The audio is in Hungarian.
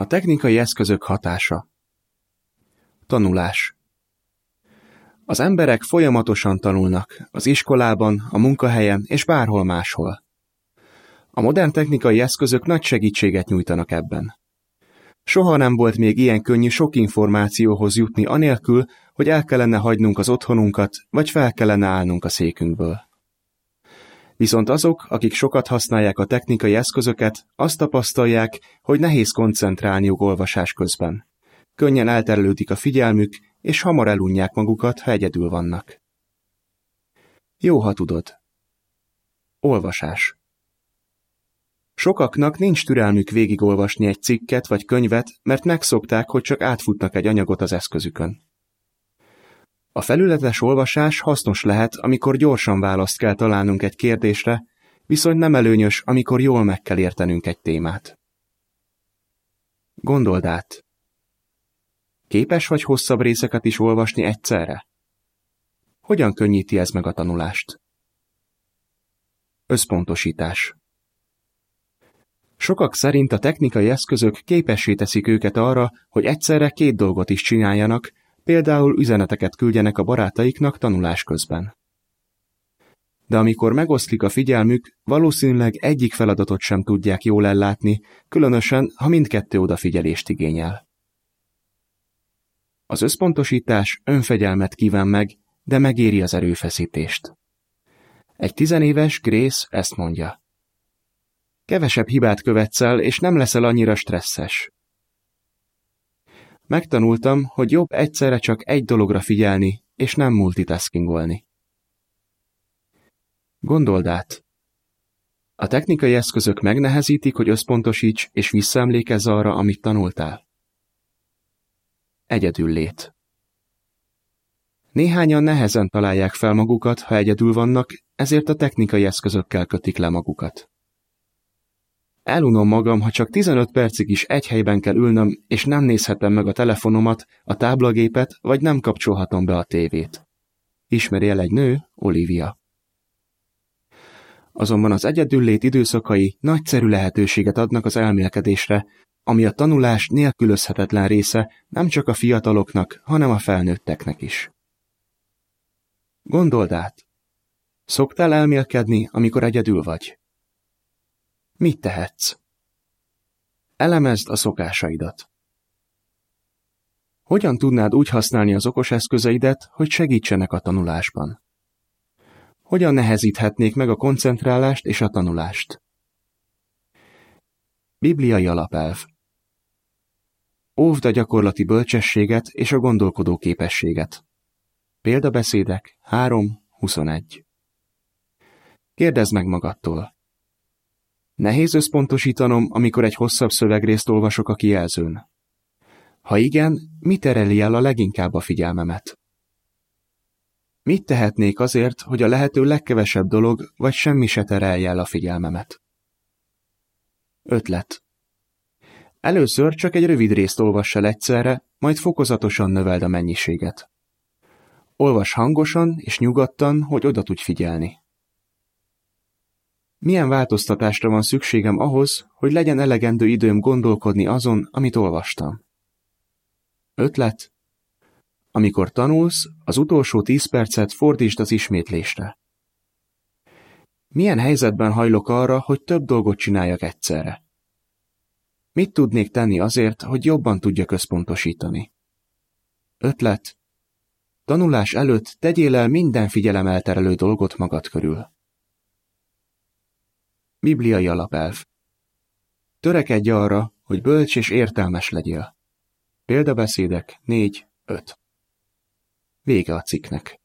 A technikai eszközök hatása. Tanulás. Az emberek folyamatosan tanulnak, az iskolában, a munkahelyen és bárhol máshol. A modern technikai eszközök nagy segítséget nyújtanak ebben. Soha nem volt még ilyen könnyű sok információhoz jutni anélkül, hogy el kellene hagynunk az otthonunkat, vagy fel kellene állnunk a székünkből. Viszont azok, akik sokat használják a technikai eszközöket, azt tapasztalják, hogy nehéz koncentrálniuk olvasás közben. Könnyen elterelődik a figyelmük, és hamar elunják magukat, ha egyedül vannak. Jó, ha tudod. Olvasás. Sokaknak nincs türelmük végigolvasni egy cikket vagy könyvet, mert megszokták, hogy csak átfutnak egy anyagot az eszközükön. A felületes olvasás hasznos lehet, amikor gyorsan választ kell találnunk egy kérdésre, viszont nem előnyös, amikor jól meg kell értenünk egy témát. Gondold át. Képes vagy hosszabb részeket is olvasni egyszerre? Hogyan könnyíti ez meg a tanulást? Összpontosítás. Sokak szerint a technikai eszközök képessé teszik őket arra, hogy egyszerre két dolgot is csináljanak, például üzeneteket küldjenek a barátaiknak tanulás közben. De amikor megoszlik a figyelmük, valószínűleg egyik feladatot sem tudják jól ellátni, különösen, ha mindkettő odafigyelést igényel. Az összpontosítás önfegyelmet kíván meg, de megéri az erőfeszítést. Egy tizenéves Grace ezt mondja. Kevesebb hibát követsz el, és nem leszel annyira stresszes. Megtanultam, hogy jobb egyszerre csak egy dologra figyelni, és nem multitaskingolni. Gondold át! A technikai eszközök megnehezítik, hogy összpontosíts és visszaemlékezz arra, amit tanultál. Egyedül lét. Néhányan nehezen találják fel magukat, ha egyedül vannak, ezért a technikai eszközökkel kötik le magukat. Elunom magam, ha csak 15 percig is egy helyben kell ülnöm, és nem nézhetem meg a telefonomat, a táblagépet, vagy nem kapcsolhatom be a tévét. Ismeri el egy nő, Olivia. Azonban az egyedüllét időszakai nagyszerű lehetőséget adnak az elmélkedésre, ami a tanulás nélkülözhetetlen része nem csak a fiataloknak, hanem a felnőtteknek is. Gondold át! Szoktál elmélkedni, amikor egyedül vagy? Mit tehetsz? Elemezd a szokásaidat. Hogyan tudnád úgy használni az okos eszközeidet, hogy segítsenek a tanulásban? Hogyan nehezíthetnék meg a koncentrálást és a tanulást? Bibliai alapelv Óvd a gyakorlati bölcsességet és a gondolkodó képességet. Példabeszédek 3.21 Kérdezd meg magadtól, Nehéz összpontosítanom, amikor egy hosszabb szövegrészt olvasok a kijelzőn. Ha igen, mit tereli el a leginkább a figyelmemet? Mit tehetnék azért, hogy a lehető legkevesebb dolog vagy semmi se terelje el a figyelmemet? Ötlet. Először csak egy rövid részt olvass el egyszerre, majd fokozatosan növeld a mennyiséget. Olvas hangosan és nyugodtan, hogy oda tudj figyelni. Milyen változtatásra van szükségem ahhoz, hogy legyen elegendő időm gondolkodni azon, amit olvastam? Ötlet? Amikor tanulsz, az utolsó tíz percet fordítsd az ismétlésre. Milyen helyzetben hajlok arra, hogy több dolgot csináljak egyszerre? Mit tudnék tenni azért, hogy jobban tudja központosítani? Ötlet. Tanulás előtt tegyél el minden figyelemelterelő dolgot magad körül. Bibliai alapelv. Törekedj arra, hogy bölcs és értelmes legyél. Példabeszédek 4.5. Vége a cikknek.